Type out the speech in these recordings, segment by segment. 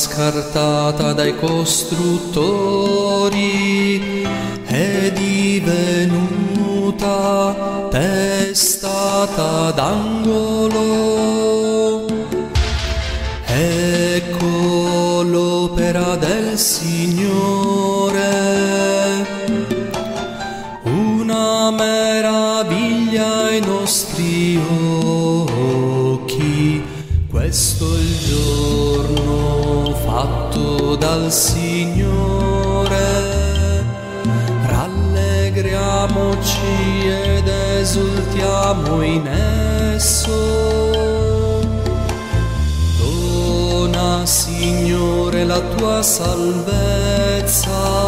scartata dai costruttori è divenuta testata d'angolo. tua salvezza.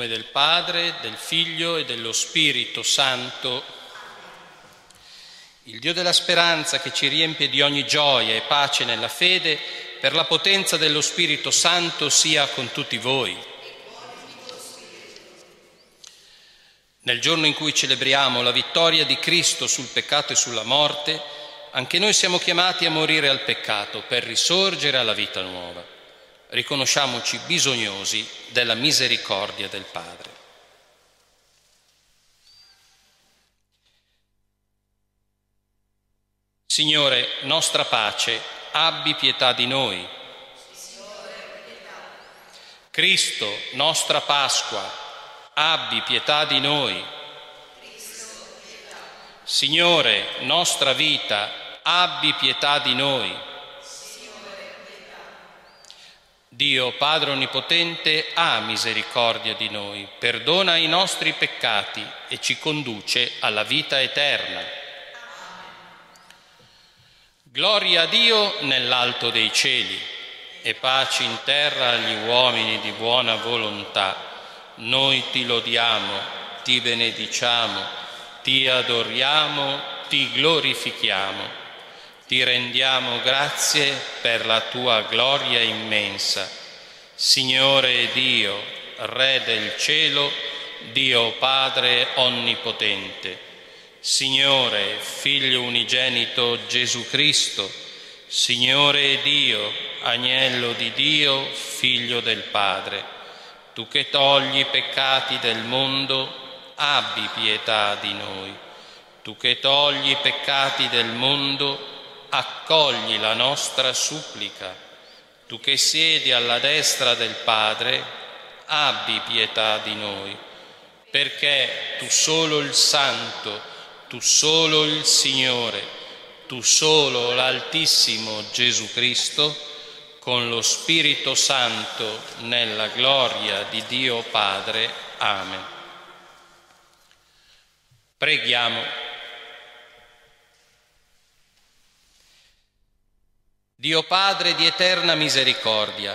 Nome del Padre, del Figlio e dello Spirito Santo. Il Dio della speranza che ci riempie di ogni gioia e pace nella fede, per la potenza dello Spirito Santo sia con tutti voi. Nel giorno in cui celebriamo la vittoria di Cristo sul peccato e sulla morte, anche noi siamo chiamati a morire al peccato per risorgere alla vita nuova riconosciamoci bisognosi della misericordia del Padre. Signore, nostra pace, abbi pietà di noi. Cristo, nostra Pasqua, abbi pietà di noi. Signore, nostra vita, abbi pietà di noi. Dio Padre Onnipotente ha misericordia di noi, perdona i nostri peccati e ci conduce alla vita eterna. Gloria a Dio nell'alto dei cieli e pace in terra agli uomini di buona volontà. Noi ti lodiamo, ti benediciamo, ti adoriamo, ti glorifichiamo ti rendiamo grazie per la tua gloria immensa. Signore Dio, Re del cielo, Dio Padre onnipotente, Signore, Figlio unigenito Gesù Cristo, Signore Dio, Agnello di Dio, Figlio del Padre, tu che togli i peccati del mondo, abbi pietà di noi. Tu che togli i peccati del mondo, accogli la nostra supplica. Tu che siedi alla destra del Padre, abbi pietà di noi, perché tu solo il Santo, tu solo il Signore, tu solo l'Altissimo Gesù Cristo, con lo Spirito Santo nella gloria di Dio Padre. Amen. Preghiamo. Dio Padre di eterna misericordia,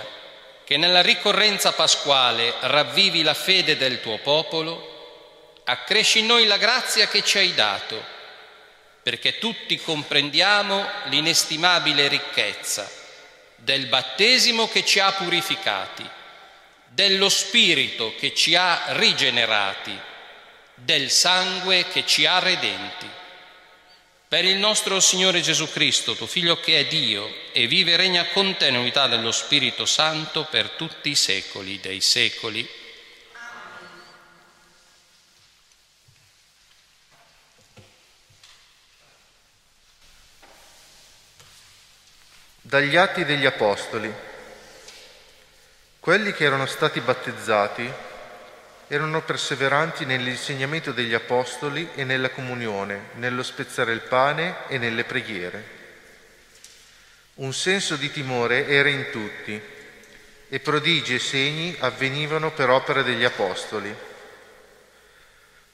che nella ricorrenza pasquale ravvivi la fede del tuo popolo, accresci in noi la grazia che ci hai dato, perché tutti comprendiamo l'inestimabile ricchezza del battesimo che ci ha purificati, dello Spirito che ci ha rigenerati, del sangue che ci ha redenti per il nostro Signore Gesù Cristo, tuo Figlio che è Dio e vive e regna con te in unità dello Spirito Santo per tutti i secoli dei secoli. Dagli atti degli Apostoli. Quelli che erano stati battezzati erano perseveranti nell'insegnamento degli Apostoli e nella comunione, nello spezzare il pane e nelle preghiere. Un senso di timore era in tutti e prodigi e segni avvenivano per opera degli Apostoli.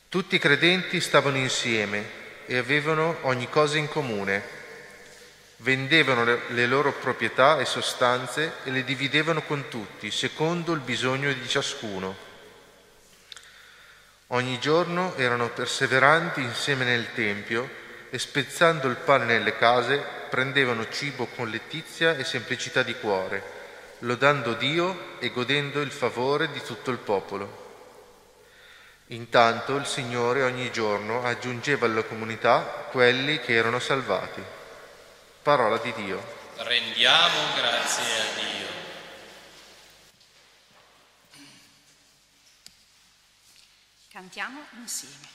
Tutti i credenti stavano insieme e avevano ogni cosa in comune. Vendevano le loro proprietà e sostanze e le dividevano con tutti, secondo il bisogno di ciascuno Ogni giorno erano perseveranti insieme nel Tempio e spezzando il pane nelle case prendevano cibo con letizia e semplicità di cuore, lodando Dio e godendo il favore di tutto il popolo. Intanto il Signore ogni giorno aggiungeva alla comunità quelli che erano salvati. Parola di Dio. Rendiamo grazie a Dio. Cantiamo insieme.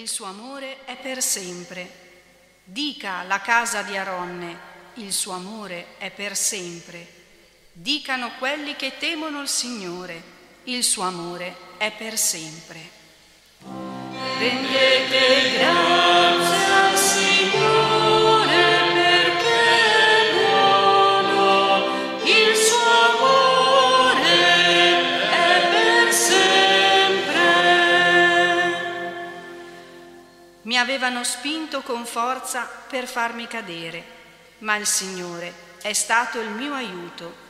Il suo amore è per sempre. Dica la casa di Aronne, il suo amore è per sempre. Dicano quelli che temono il Signore, il suo amore è per sempre. Rendete grazie avevano spinto con forza per farmi cadere, ma il Signore è stato il mio aiuto.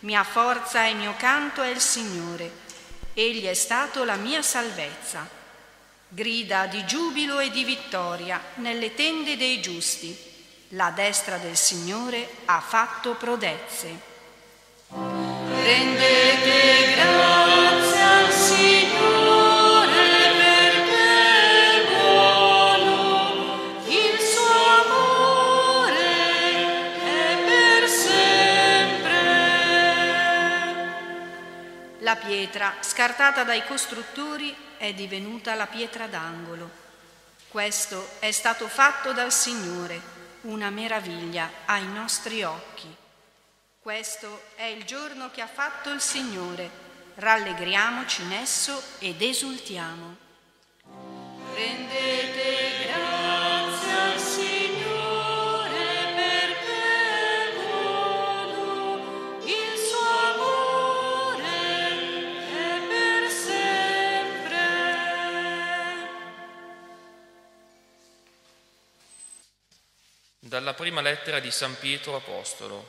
Mia forza e mio canto è il Signore. Egli è stato la mia salvezza. Grida di giubilo e di vittoria nelle tende dei giusti. La destra del Signore ha fatto prodezze. Rendete grazie Pietra, scartata dai costruttori, è divenuta la pietra d'angolo. Questo è stato fatto dal Signore, una meraviglia ai nostri occhi. Questo è il giorno che ha fatto il Signore. Rallegriamoci in esso ed esultiamo. Rendete grazie Dalla prima lettera di San Pietro Apostolo.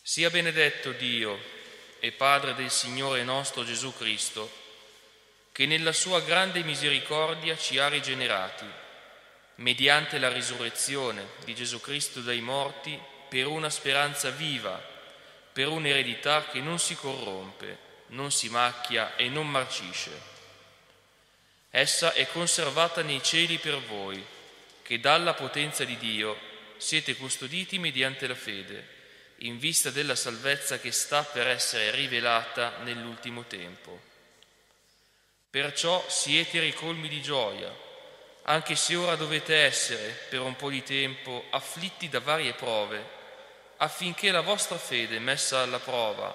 Sia benedetto Dio e Padre del Signore nostro Gesù Cristo, che nella sua grande misericordia ci ha rigenerati, mediante la risurrezione di Gesù Cristo dai morti, per una speranza viva, per un'eredità che non si corrompe, non si macchia e non marcisce. Essa è conservata nei cieli per voi, che dalla potenza di Dio siete custoditi mediante la fede, in vista della salvezza che sta per essere rivelata nell'ultimo tempo. Perciò siete ricolmi di gioia, anche se ora dovete essere, per un po' di tempo, afflitti da varie prove, affinché la vostra fede, messa alla prova,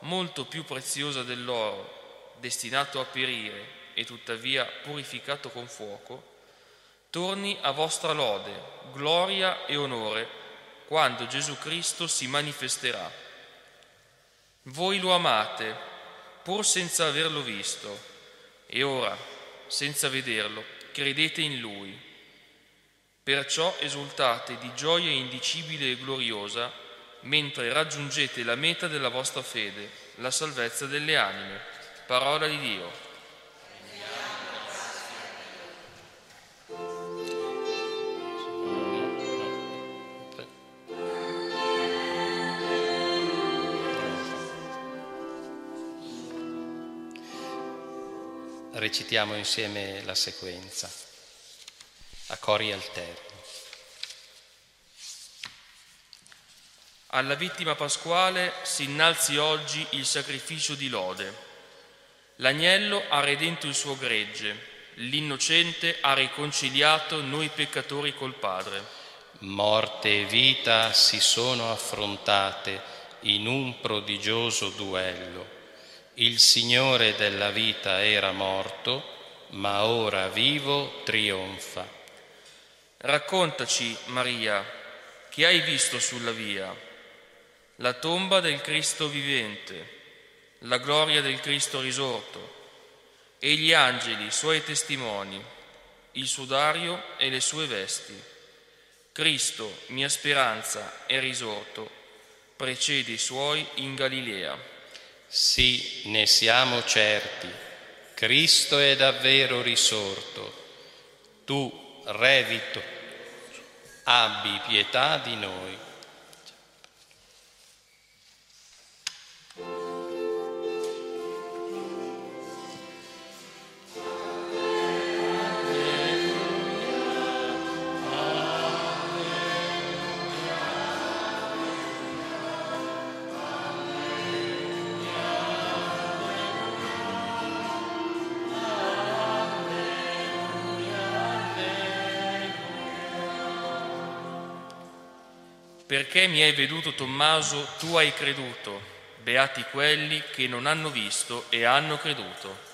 molto più preziosa dell'oro, destinato a perire e tuttavia purificato con fuoco, torni a vostra lode, gloria e onore quando Gesù Cristo si manifesterà. Voi lo amate, pur senza averlo visto, e ora, senza vederlo, credete in Lui. Perciò esultate di gioia indicibile e gloriosa mentre raggiungete la meta della vostra fede, la salvezza delle anime. Parola di Dio. Recitiamo insieme la sequenza a cori alterni. Alla vittima pasquale si innalzi oggi il sacrificio di lode. L'agnello ha redento il suo gregge, l'innocente ha riconciliato noi peccatori col Padre. Morte e vita si sono affrontate in un prodigioso duello. Il Signore della vita era morto, ma ora vivo trionfa. Raccontaci, Maria, che hai visto sulla via? La tomba del Cristo vivente, la gloria del Cristo risorto e gli angeli, suoi testimoni, il sudario e le sue vesti. Cristo, mia speranza, è risorto, precede i suoi in Galilea. Sì, ne siamo certi, Cristo è davvero risorto. Tu, Revito, abbi pietà di noi. Perché mi hai veduto Tommaso, tu hai creduto, beati quelli che non hanno visto e hanno creduto.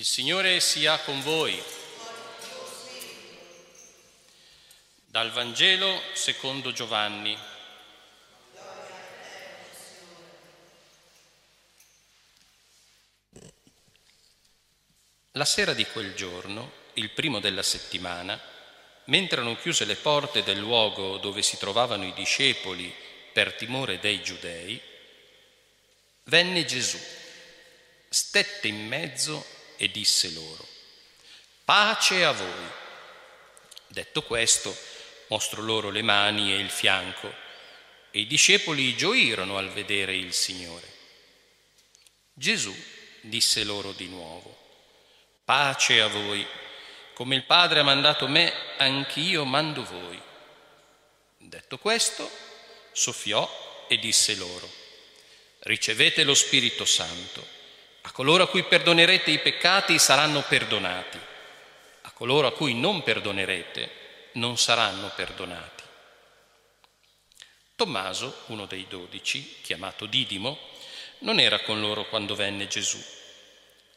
Il Signore sia con voi. Dal Vangelo secondo Giovanni. La sera di quel giorno, il primo della settimana, mentre erano chiuse le porte del luogo dove si trovavano i discepoli per timore dei giudei, venne Gesù, stette in mezzo e disse loro, pace a voi. Detto questo, mostrò loro le mani e il fianco, e i discepoli gioirono al vedere il Signore. Gesù disse loro di nuovo, pace a voi, come il Padre ha mandato me, anch'io mando voi. Detto questo, soffiò e disse loro, ricevete lo Spirito Santo. A coloro a cui perdonerete i peccati saranno perdonati, a coloro a cui non perdonerete non saranno perdonati. Tommaso, uno dei dodici, chiamato Didimo, non era con loro quando venne Gesù.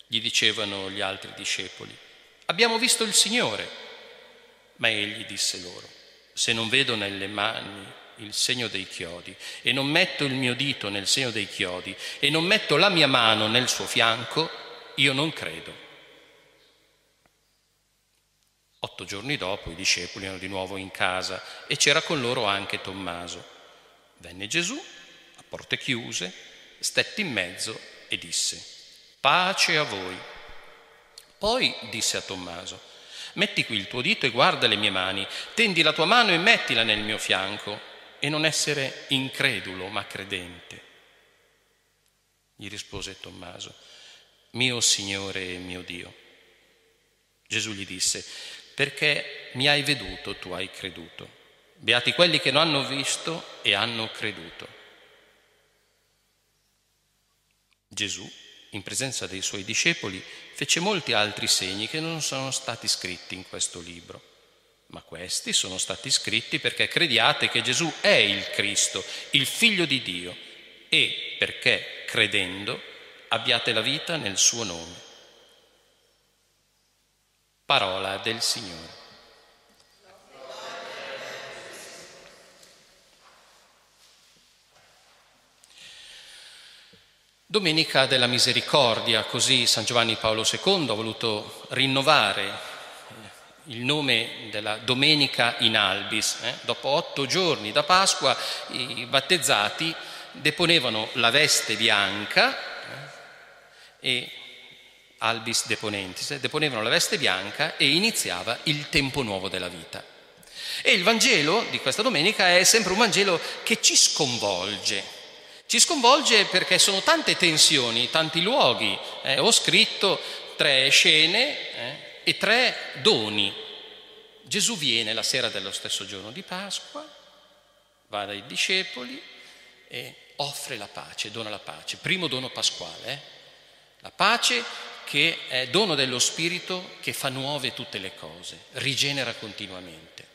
Gli dicevano gli altri discepoli, abbiamo visto il Signore. Ma egli disse loro, se non vedo nelle mani il segno dei chiodi e non metto il mio dito nel segno dei chiodi e non metto la mia mano nel suo fianco, io non credo. Otto giorni dopo i discepoli erano di nuovo in casa e c'era con loro anche Tommaso. Venne Gesù, a porte chiuse, stette in mezzo e disse, pace a voi. Poi disse a Tommaso, metti qui il tuo dito e guarda le mie mani, tendi la tua mano e mettila nel mio fianco e non essere incredulo ma credente. Gli rispose Tommaso, mio Signore e mio Dio. Gesù gli disse, perché mi hai veduto, tu hai creduto. Beati quelli che non hanno visto e hanno creduto. Gesù, in presenza dei suoi discepoli, fece molti altri segni che non sono stati scritti in questo libro ma questi sono stati scritti perché crediate che Gesù è il Cristo, il Figlio di Dio, e perché, credendo, abbiate la vita nel suo nome. Parola del Signore. Domenica della Misericordia, così San Giovanni Paolo II ha voluto rinnovare il nome della Domenica in Albis. Eh? Dopo otto giorni da Pasqua i battezzati deponevano la veste bianca eh? e albis deponentis, eh? deponevano la veste bianca e iniziava il tempo nuovo della vita. E il Vangelo di questa domenica è sempre un Vangelo che ci sconvolge. Ci sconvolge perché sono tante tensioni, tanti luoghi. Eh? Ho scritto tre scene eh? E tre doni. Gesù viene la sera dello stesso giorno di Pasqua, va dai discepoli e offre la pace, dona la pace. Primo dono pasquale, eh? la pace che è dono dello Spirito che fa nuove tutte le cose, rigenera continuamente.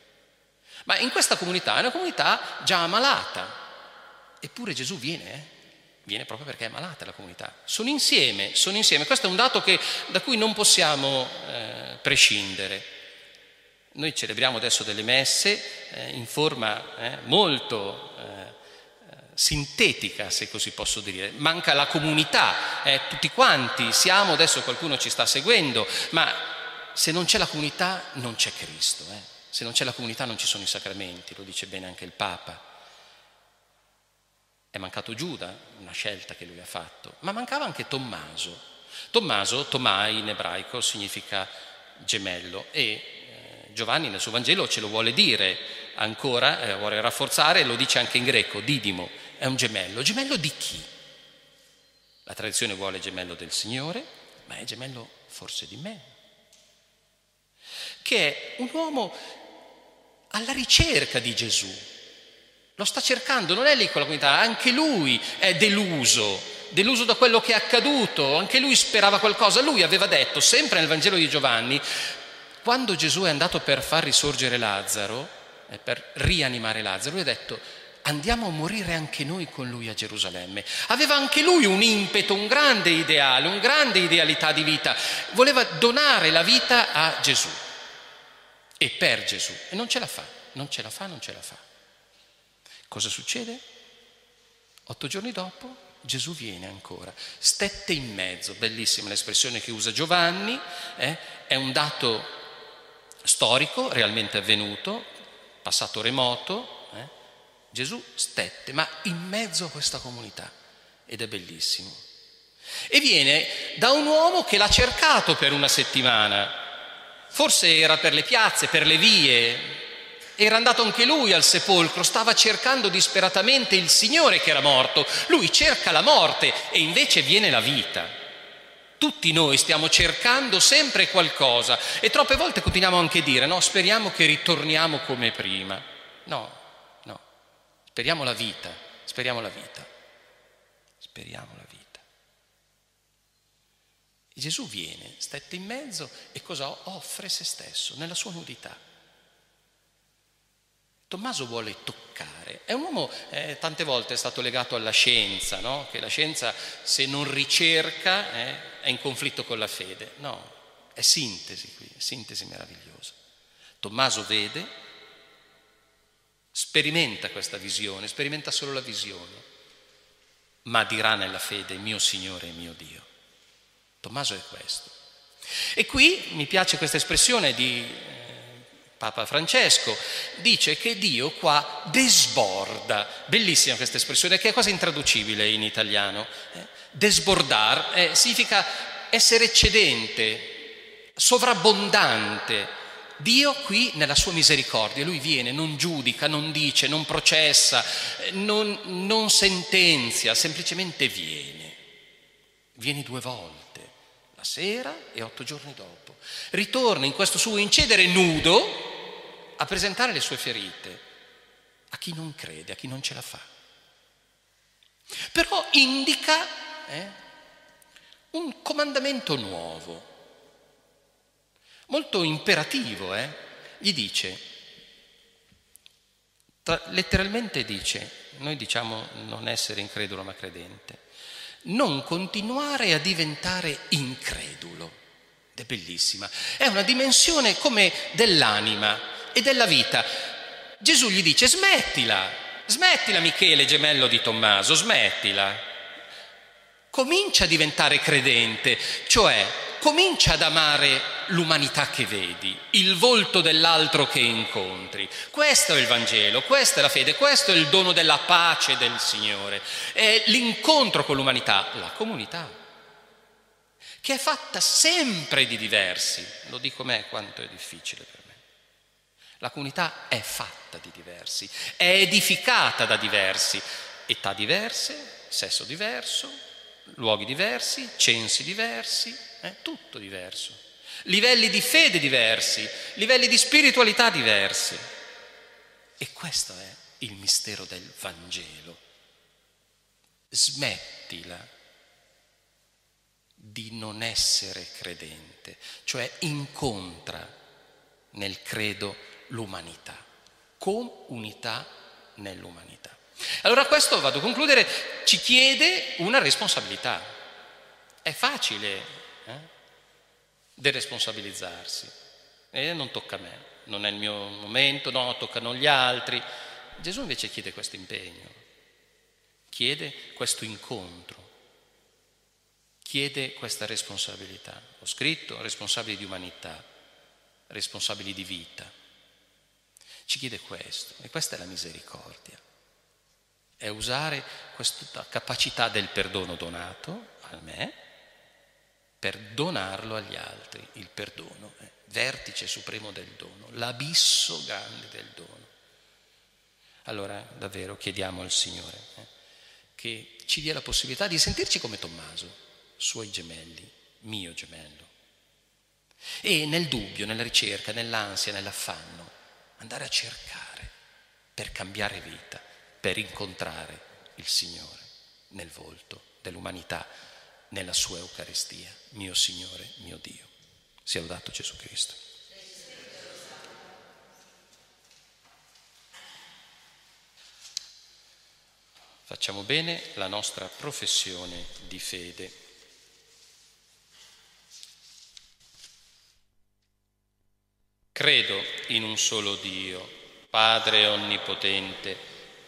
Ma in questa comunità è una comunità già ammalata, eppure Gesù viene, eh? Viene proprio perché è malata la comunità. Sono insieme, sono insieme. Questo è un dato che, da cui non possiamo eh, prescindere. Noi celebriamo adesso delle messe eh, in forma eh, molto eh, sintetica, se così posso dire. Manca la comunità, eh, tutti quanti siamo, adesso qualcuno ci sta seguendo, ma se non c'è la comunità non c'è Cristo. Eh. Se non c'è la comunità non ci sono i sacramenti, lo dice bene anche il Papa. È mancato Giuda, una scelta che lui ha fatto, ma mancava anche Tommaso. Tommaso, Tomai in ebraico, significa gemello e eh, Giovanni nel suo Vangelo ce lo vuole dire ancora, eh, vuole rafforzare, lo dice anche in greco, Didimo, è un gemello. Gemello di chi? La tradizione vuole gemello del Signore, ma è gemello forse di me, che è un uomo alla ricerca di Gesù. Lo sta cercando, non è lì con la comunità, anche lui è deluso, deluso da quello che è accaduto, anche lui sperava qualcosa. Lui aveva detto, sempre nel Vangelo di Giovanni, quando Gesù è andato per far risorgere Lazzaro, eh, per rianimare Lazzaro, lui ha detto, andiamo a morire anche noi con lui a Gerusalemme. Aveva anche lui un impeto, un grande ideale, un grande idealità di vita. Voleva donare la vita a Gesù e per Gesù. E non ce la fa, non ce la fa, non ce la fa. Cosa succede? Otto giorni dopo Gesù viene ancora, stette in mezzo, bellissima l'espressione che usa Giovanni, eh? è un dato storico, realmente avvenuto, passato remoto, eh? Gesù stette, ma in mezzo a questa comunità ed è bellissimo. E viene da un uomo che l'ha cercato per una settimana, forse era per le piazze, per le vie, era andato anche lui al sepolcro, stava cercando disperatamente il Signore che era morto. Lui cerca la morte e invece viene la vita. Tutti noi stiamo cercando sempre qualcosa e troppe volte continuiamo anche a dire no, speriamo che ritorniamo come prima. No, no, speriamo la vita, speriamo la vita, speriamo la vita. E Gesù viene, stette in mezzo e cosa offre se stesso nella sua nudità. Tommaso vuole toccare, è un uomo eh, tante volte è stato legato alla scienza, no? che la scienza se non ricerca eh, è in conflitto con la fede, no, è sintesi qui, è sintesi meravigliosa. Tommaso vede, sperimenta questa visione, sperimenta solo la visione, ma dirà nella fede mio Signore e mio Dio. Tommaso è questo. E qui mi piace questa espressione di Papa Francesco, dice che Dio qua desborda, bellissima questa espressione che è quasi intraducibile in italiano, eh? desbordar eh, significa essere eccedente, sovrabbondante. Dio qui nella sua misericordia, lui viene, non giudica, non dice, non processa, eh, non, non sentenzia, semplicemente viene. Vieni due volte, la sera e otto giorni dopo. Ritorna in questo suo incedere nudo a presentare le sue ferite a chi non crede, a chi non ce la fa. Però indica eh, un comandamento nuovo, molto imperativo. Eh? Gli dice, tra, letteralmente dice, noi diciamo non essere incredulo ma credente, non continuare a diventare incredulo. Ed è bellissima. È una dimensione come dell'anima e della vita. Gesù gli dice smettila, smettila Michele, gemello di Tommaso, smettila. Comincia a diventare credente, cioè comincia ad amare l'umanità che vedi, il volto dell'altro che incontri. Questo è il Vangelo, questa è la fede, questo è il dono della pace del Signore, è l'incontro con l'umanità, la comunità, che è fatta sempre di diversi. Lo dico me quanto è difficile. La comunità è fatta di diversi, è edificata da diversi, età diverse, sesso diverso, luoghi diversi, censi diversi, eh, tutto diverso, livelli di fede diversi, livelli di spiritualità diversi. E questo è il mistero del Vangelo. Smettila di non essere credente, cioè incontra nel credo l'umanità, con unità nell'umanità. Allora questo, vado a concludere, ci chiede una responsabilità. È facile eh, deresponsabilizzarsi. E non tocca a me, non è il mio momento, no, toccano gli altri. Gesù invece chiede questo impegno, chiede questo incontro, chiede questa responsabilità. Ho scritto responsabili di umanità, responsabili di vita. Ci chiede questo e questa è la misericordia. È usare questa capacità del perdono donato a me per donarlo agli altri, il perdono, eh, vertice supremo del dono, l'abisso grande del dono. Allora davvero chiediamo al Signore eh, che ci dia la possibilità di sentirci come Tommaso, suoi gemelli, mio gemello. E nel dubbio, nella ricerca, nell'ansia, nell'affanno, andare a cercare per cambiare vita, per incontrare il Signore nel volto dell'umanità, nella sua Eucaristia, mio Signore, mio Dio. Sia lodato Gesù Cristo. Facciamo bene la nostra professione di fede. Credo in un solo Dio, Padre Onnipotente,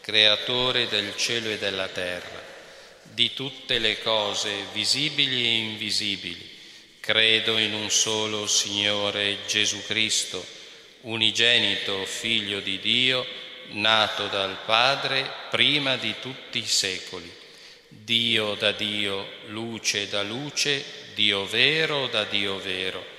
Creatore del cielo e della terra, di tutte le cose visibili e invisibili. Credo in un solo Signore Gesù Cristo, unigenito Figlio di Dio, nato dal Padre prima di tutti i secoli, Dio da Dio, luce da luce, Dio vero da Dio vero,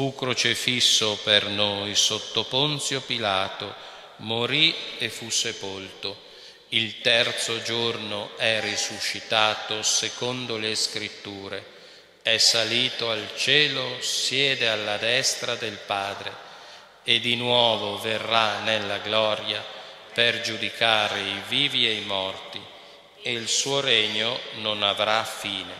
Fu crocefisso per noi sotto Ponzio Pilato, morì e fu sepolto. Il terzo giorno è risuscitato secondo le scritture, è salito al cielo, siede alla destra del Padre e di nuovo verrà nella gloria per giudicare i vivi e i morti, e il suo regno non avrà fine.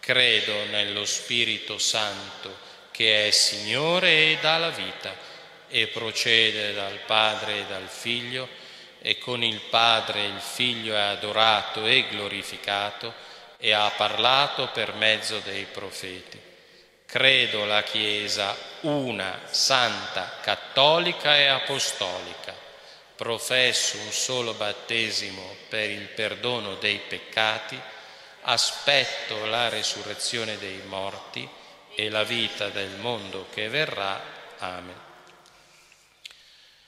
Credo nello Spirito Santo, che è Signore e dà la vita, e procede dal Padre e dal Figlio, e con il Padre il Figlio è adorato e glorificato, e ha parlato per mezzo dei profeti. Credo la Chiesa una, santa, cattolica e apostolica professo un solo battesimo per il perdono dei peccati, aspetto la resurrezione dei morti e la vita del mondo che verrà. Amen.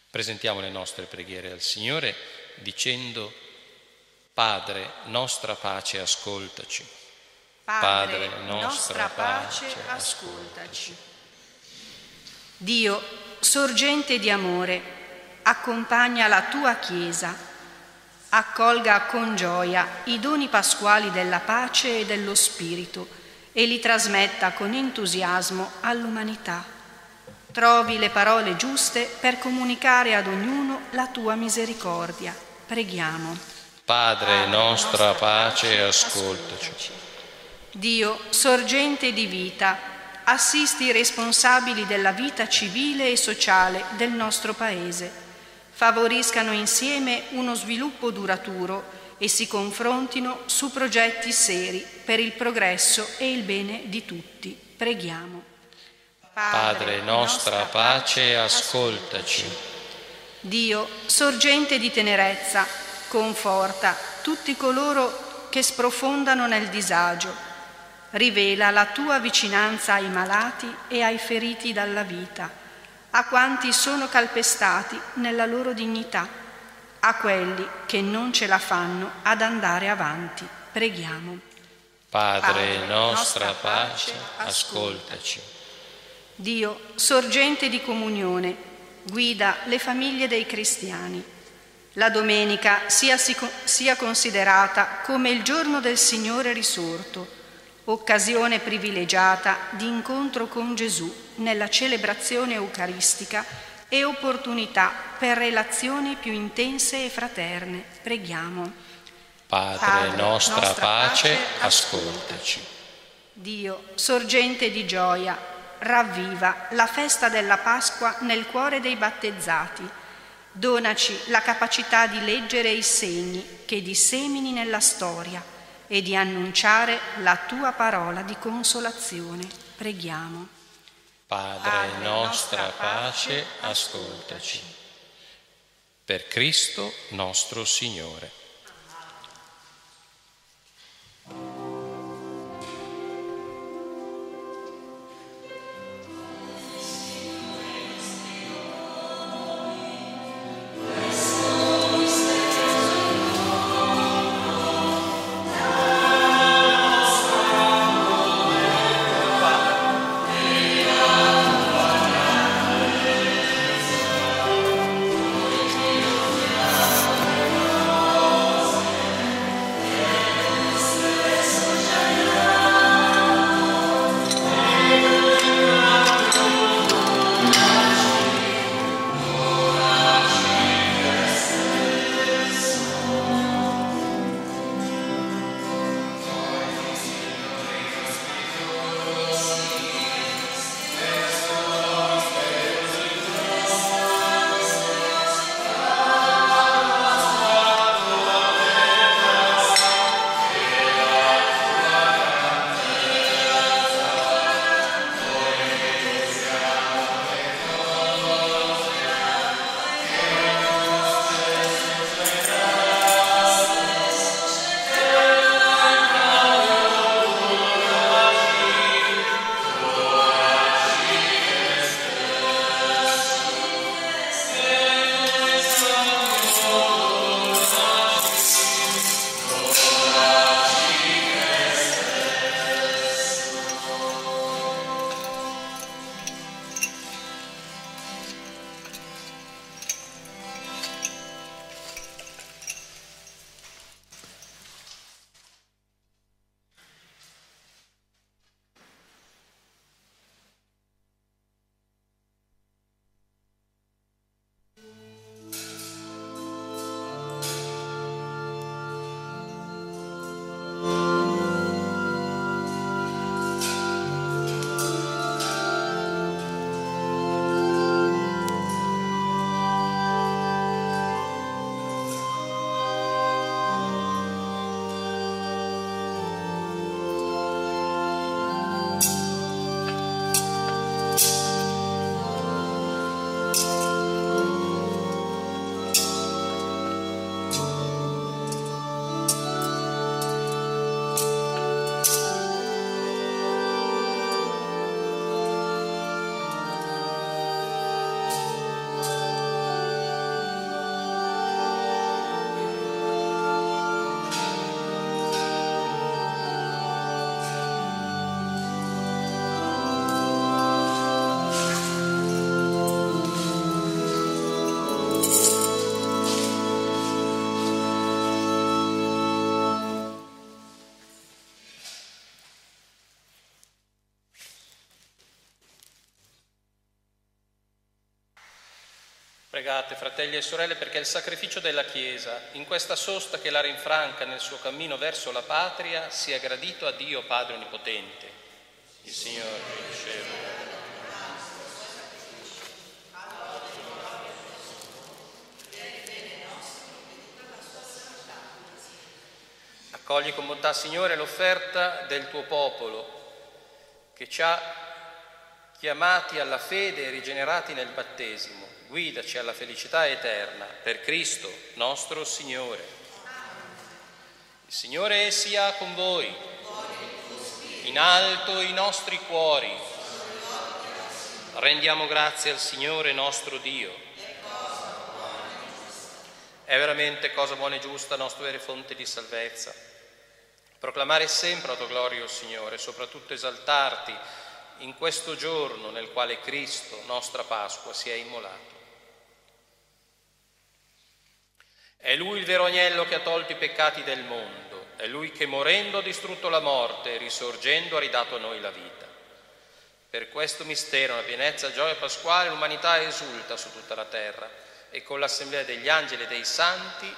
Presentiamo le nostre preghiere al Signore dicendo Padre, nostra pace, ascoltaci. Padre, nostra pace, ascoltaci. Dio, sorgente di amore, accompagna la tua Chiesa, accolga con gioia i doni pasquali della pace e dello Spirito e li trasmetta con entusiasmo all'umanità. Trovi le parole giuste per comunicare ad ognuno la tua misericordia. Preghiamo. Padre nostra pace, ascoltaci. Dio, sorgente di vita, assisti i responsabili della vita civile e sociale del nostro Paese favoriscano insieme uno sviluppo duraturo e si confrontino su progetti seri per il progresso e il bene di tutti. Preghiamo. Padre, nostra pace, ascoltaci. Dio, sorgente di tenerezza, conforta tutti coloro che sprofondano nel disagio. Rivela la tua vicinanza ai malati e ai feriti dalla vita a quanti sono calpestati nella loro dignità, a quelli che non ce la fanno ad andare avanti. Preghiamo. Padre, Padre nostra pace, ascoltaci. Dio, sorgente di comunione, guida le famiglie dei cristiani. La domenica sia, sia considerata come il giorno del Signore risorto occasione privilegiata di incontro con Gesù nella celebrazione eucaristica e opportunità per relazioni più intense e fraterne. Preghiamo. Padre, Padre nostra, nostra pace, ascoltaci. Dio, sorgente di gioia, ravviva la festa della Pasqua nel cuore dei battezzati. Donaci la capacità di leggere i segni che dissemini nella storia e di annunciare la tua parola di consolazione. Preghiamo. Padre, nostra pace, ascoltaci. Per Cristo nostro Signore. Pregate, fratelli e sorelle, perché il sacrificio della Chiesa, in questa sosta che la rinfranca nel suo cammino verso la patria, sia gradito a Dio Padre Onnipotente. Il Signore riceve. Accogli con bontà, Signore, l'offerta del tuo popolo che ci ha chiamati alla fede e rigenerati nel battesimo guidaci alla felicità eterna per Cristo nostro Signore. Il Signore sia con voi, in alto i nostri cuori. Rendiamo grazie al Signore nostro Dio. È veramente cosa buona e giusta, nostra vera fonte di salvezza. Proclamare sempre la tua gloria, o Signore, soprattutto esaltarti in questo giorno nel quale Cristo, nostra Pasqua, si è immolato. È Lui il vero agnello che ha tolto i peccati del mondo, è Lui che morendo ha distrutto la morte e risorgendo ha ridato a noi la vita. Per questo mistero, la pienezza gioia pasquale, l'umanità esulta su tutta la terra e con l'assemblea degli angeli e dei santi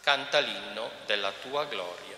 canta l'inno della tua gloria.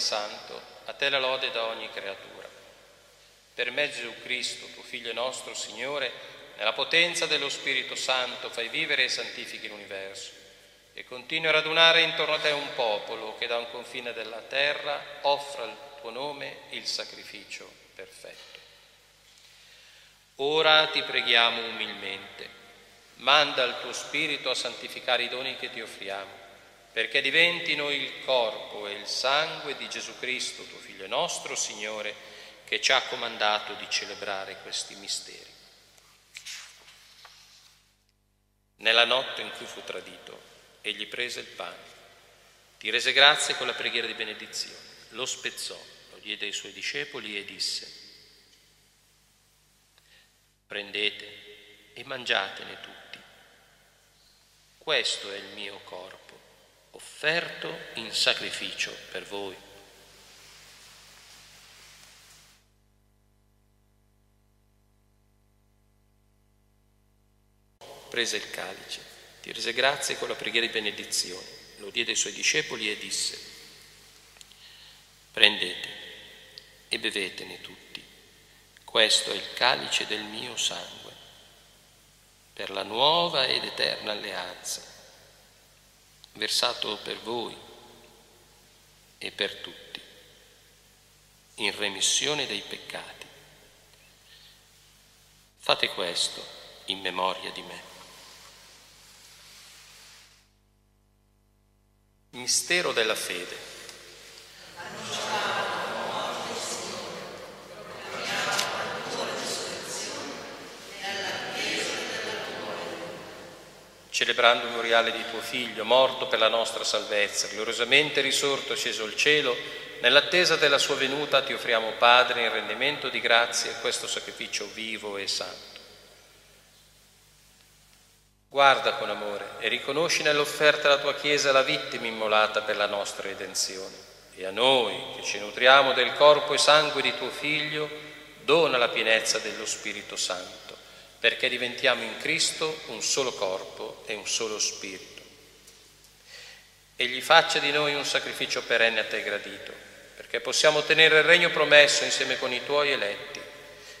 Santo, a te la lode da ogni creatura. Per mezzo di Cristo, tuo Figlio nostro, Signore, nella potenza dello Spirito Santo fai vivere e santifichi l'universo e continui a radunare intorno a te un popolo che da un confine della terra offra al tuo nome il sacrificio perfetto. Ora ti preghiamo umilmente, manda il tuo Spirito a santificare i doni che ti offriamo perché diventino il corpo e il sangue di Gesù Cristo, tuo Figlio nostro, Signore, che ci ha comandato di celebrare questi misteri. Nella notte in cui fu tradito, egli prese il pane, ti rese grazie con la preghiera di benedizione, lo spezzò, lo diede ai suoi discepoli e disse, prendete e mangiatene tutti, questo è il mio corpo offerto in sacrificio per voi. Prese il calice, ti rese grazie con la preghiera di benedizione, lo diede ai suoi discepoli e disse, prendete e bevetene tutti, questo è il calice del mio sangue, per la nuova ed eterna alleanza versato per voi e per tutti, in remissione dei peccati. Fate questo in memoria di me. Mistero della fede. Celebrando il memoriale di tuo Figlio, morto per la nostra salvezza, gloriosamente risorto sceso al cielo, nell'attesa della sua venuta ti offriamo, Padre, in rendimento di grazie questo sacrificio vivo e santo. Guarda con amore e riconosci nell'offerta della tua Chiesa la vittima immolata per la nostra redenzione. E a noi, che ci nutriamo del corpo e sangue di tuo Figlio, dona la pienezza dello Spirito Santo perché diventiamo in Cristo un solo corpo e un solo spirito. Egli faccia di noi un sacrificio perenne a te gradito, perché possiamo ottenere il regno promesso insieme con i tuoi eletti,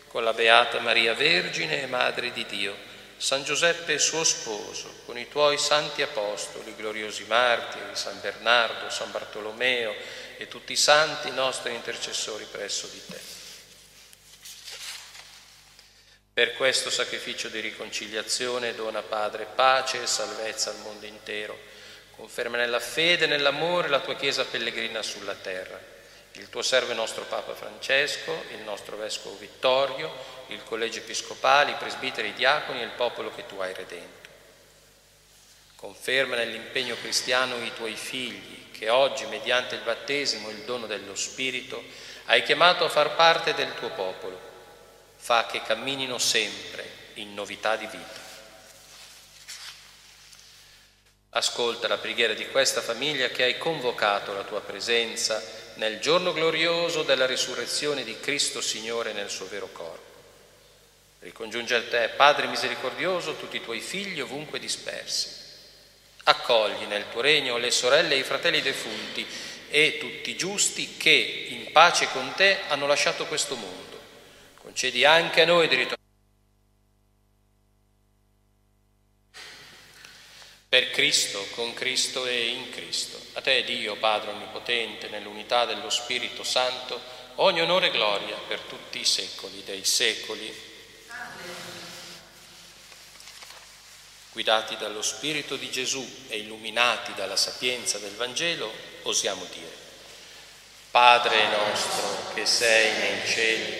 con la Beata Maria Vergine e Madre di Dio, San Giuseppe suo sposo, con i tuoi santi apostoli, gloriosi martiri, San Bernardo, San Bartolomeo e tutti i santi nostri intercessori presso di te. Per questo sacrificio di riconciliazione dona Padre pace e salvezza al mondo intero. Conferma nella fede e nell'amore la tua Chiesa pellegrina sulla terra. Il tuo servo e nostro Papa Francesco, il nostro Vescovo Vittorio, il Collegio Episcopale, i presbiteri, i diaconi e il popolo che tu hai redento. Conferma nell'impegno cristiano i tuoi figli, che oggi, mediante il battesimo e il dono dello Spirito, hai chiamato a far parte del tuo popolo fa che camminino sempre in novità di vita. Ascolta la preghiera di questa famiglia che hai convocato la tua presenza nel giorno glorioso della risurrezione di Cristo Signore nel suo vero corpo. Ricongiunge a te, Padre misericordioso, tutti i tuoi figli ovunque dispersi. Accogli nel tuo regno le sorelle e i fratelli defunti e tutti i giusti che, in pace con te, hanno lasciato questo mondo concedi anche a noi di ritornare. Per Cristo, con Cristo e in Cristo. A te, Dio, Padre Onnipotente, nell'unità dello Spirito Santo, ogni onore e gloria per tutti i secoli dei secoli. Guidati dallo Spirito di Gesù e illuminati dalla sapienza del Vangelo, osiamo dire, Padre nostro che sei nei cieli,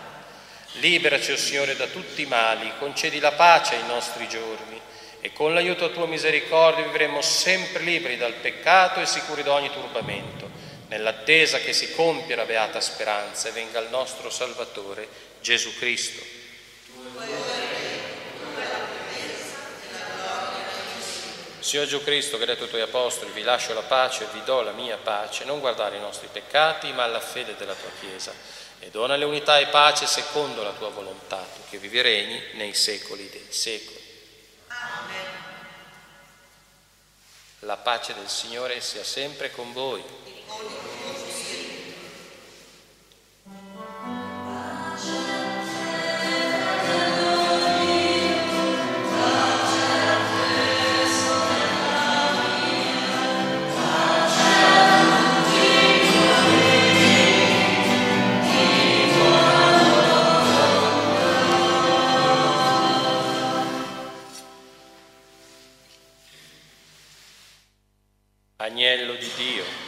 Liberaci, o oh Signore, da tutti i mali, concedi la pace ai nostri giorni e con l'aiuto tua misericordia vivremo sempre liberi dal peccato e sicuri da ogni turbamento, nell'attesa che si compia la beata speranza e venga il nostro Salvatore Gesù Cristo. Signore Gesù Cristo, che hai detto ai tuoi apostoli, vi lascio la pace e vi do la mia pace, non guardare i nostri peccati, ma alla fede della tua Chiesa e donale unità e pace secondo la tua volontà, tu che vivi regni nei secoli dei secoli. Amen. La pace del Signore sia sempre con voi. Agnello di Dio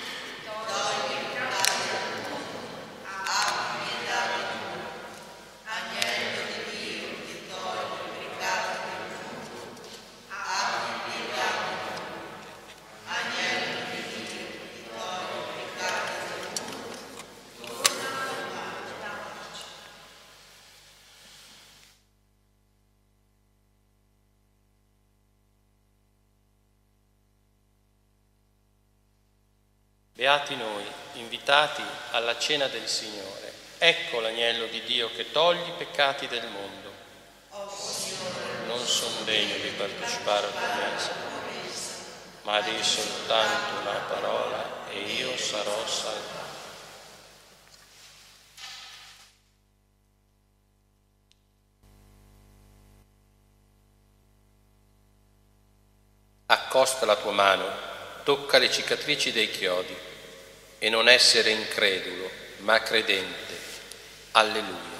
Beati noi, invitati alla cena del Signore. Ecco l'agnello di Dio che toglie i peccati del mondo. Non sono degno di partecipare alla messa, ma di soltanto una parola e io sarò salvato. Accosta la tua mano, tocca le cicatrici dei chiodi e non essere incredulo, ma credente. Alleluia.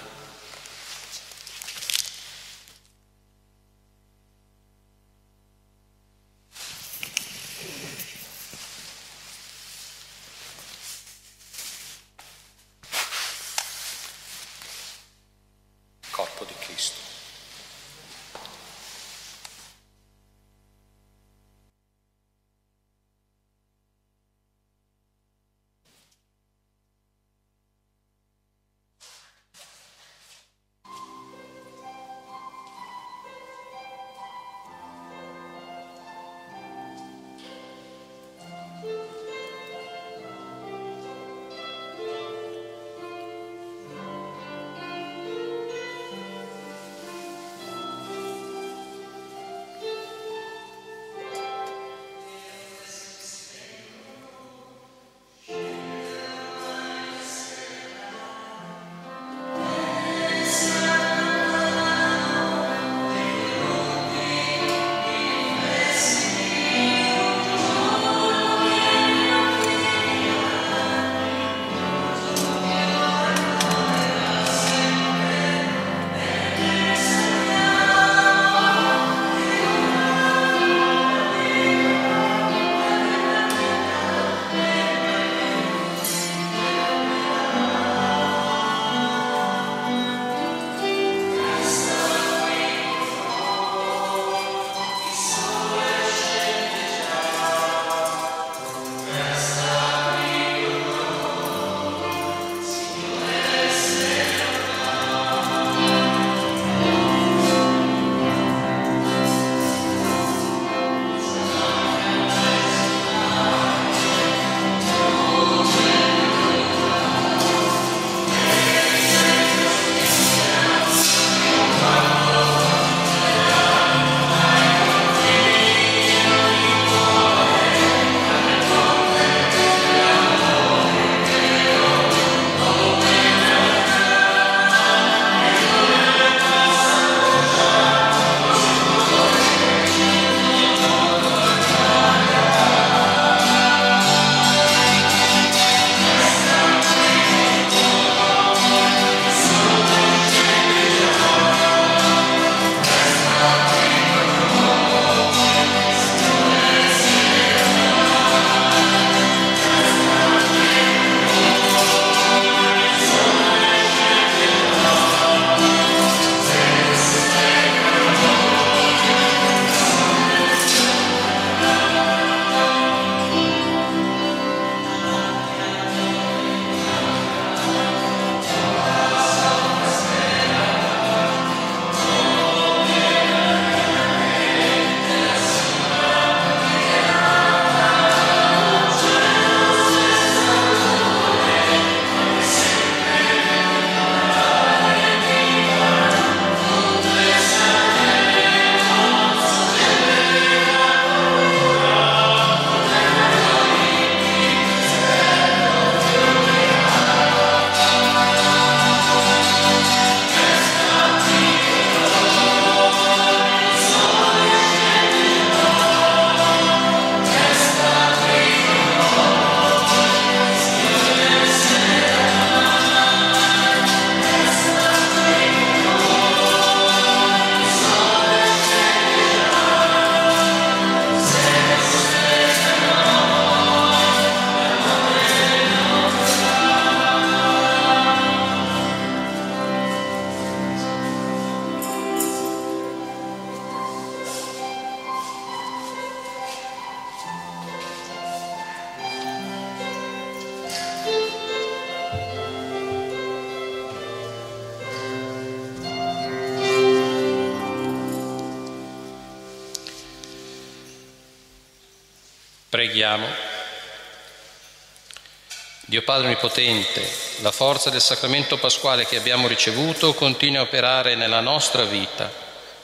Padre Onnipotente, la forza del sacramento pasquale che abbiamo ricevuto continua a operare nella nostra vita,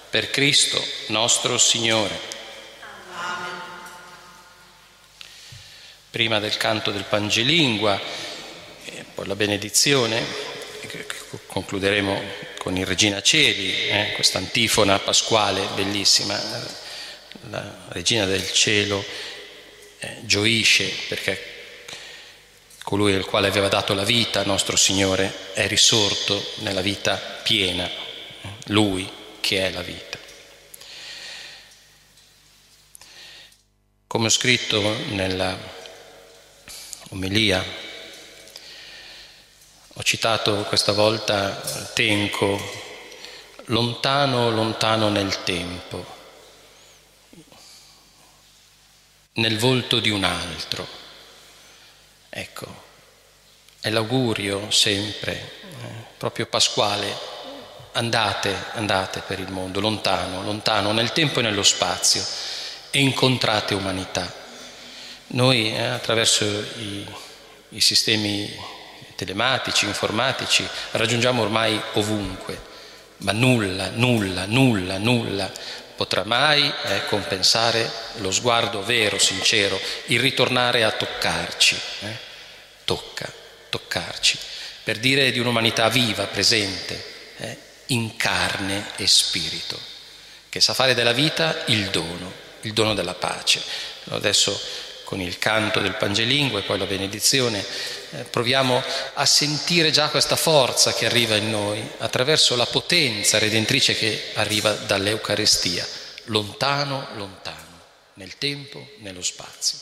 per Cristo nostro Signore. Prima del canto del Pangelingua, e poi la benedizione, concluderemo con il Regina Cieli, eh, questa antifona pasquale bellissima, la Regina del Cielo eh, gioisce perché colui al quale aveva dato la vita, nostro Signore, è risorto nella vita piena, Lui che è la vita. Come ho scritto nella omelia, ho citato questa volta Tenco, lontano, lontano nel tempo nel volto di un altro. Ecco, è l'augurio sempre, eh, proprio pasquale, andate, andate per il mondo, lontano, lontano, nel tempo e nello spazio, e incontrate umanità. Noi eh, attraverso i, i sistemi telematici, informatici, raggiungiamo ormai ovunque, ma nulla, nulla, nulla, nulla potrà mai eh, compensare lo sguardo vero, sincero, il ritornare a toccarci. Eh? Tocca, toccarci, per dire di un'umanità viva, presente, eh? in carne e spirito, che sa fare della vita il dono, il dono della pace. Adesso con il canto del Pangelingue e poi la benedizione, eh, proviamo a sentire già questa forza che arriva in noi attraverso la potenza redentrice che arriva dall'Eucarestia, lontano, lontano, nel tempo, nello spazio.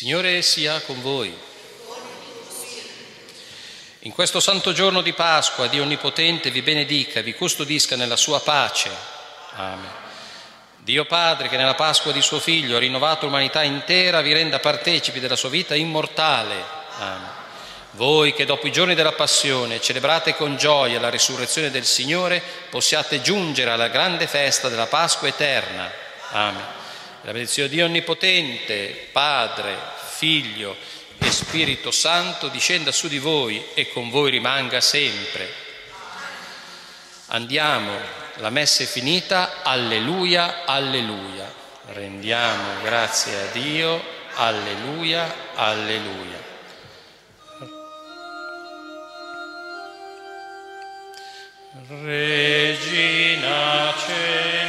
Signore sia con voi. In questo santo giorno di Pasqua, Dio Onnipotente vi benedica, vi custodisca nella sua pace. Amen. Dio Padre, che nella Pasqua di suo Figlio ha rinnovato l'umanità intera, vi renda partecipi della sua vita immortale. Amen. Voi che dopo i giorni della Passione celebrate con gioia la risurrezione del Signore, possiate giungere alla grande festa della Pasqua eterna. Amen. La benedizione di Dio Onnipotente, Padre, Figlio e Spirito Santo discenda su di voi e con voi rimanga sempre. Andiamo, la messa è finita, alleluia, alleluia. Rendiamo grazie a Dio, alleluia, alleluia. Regina Celi.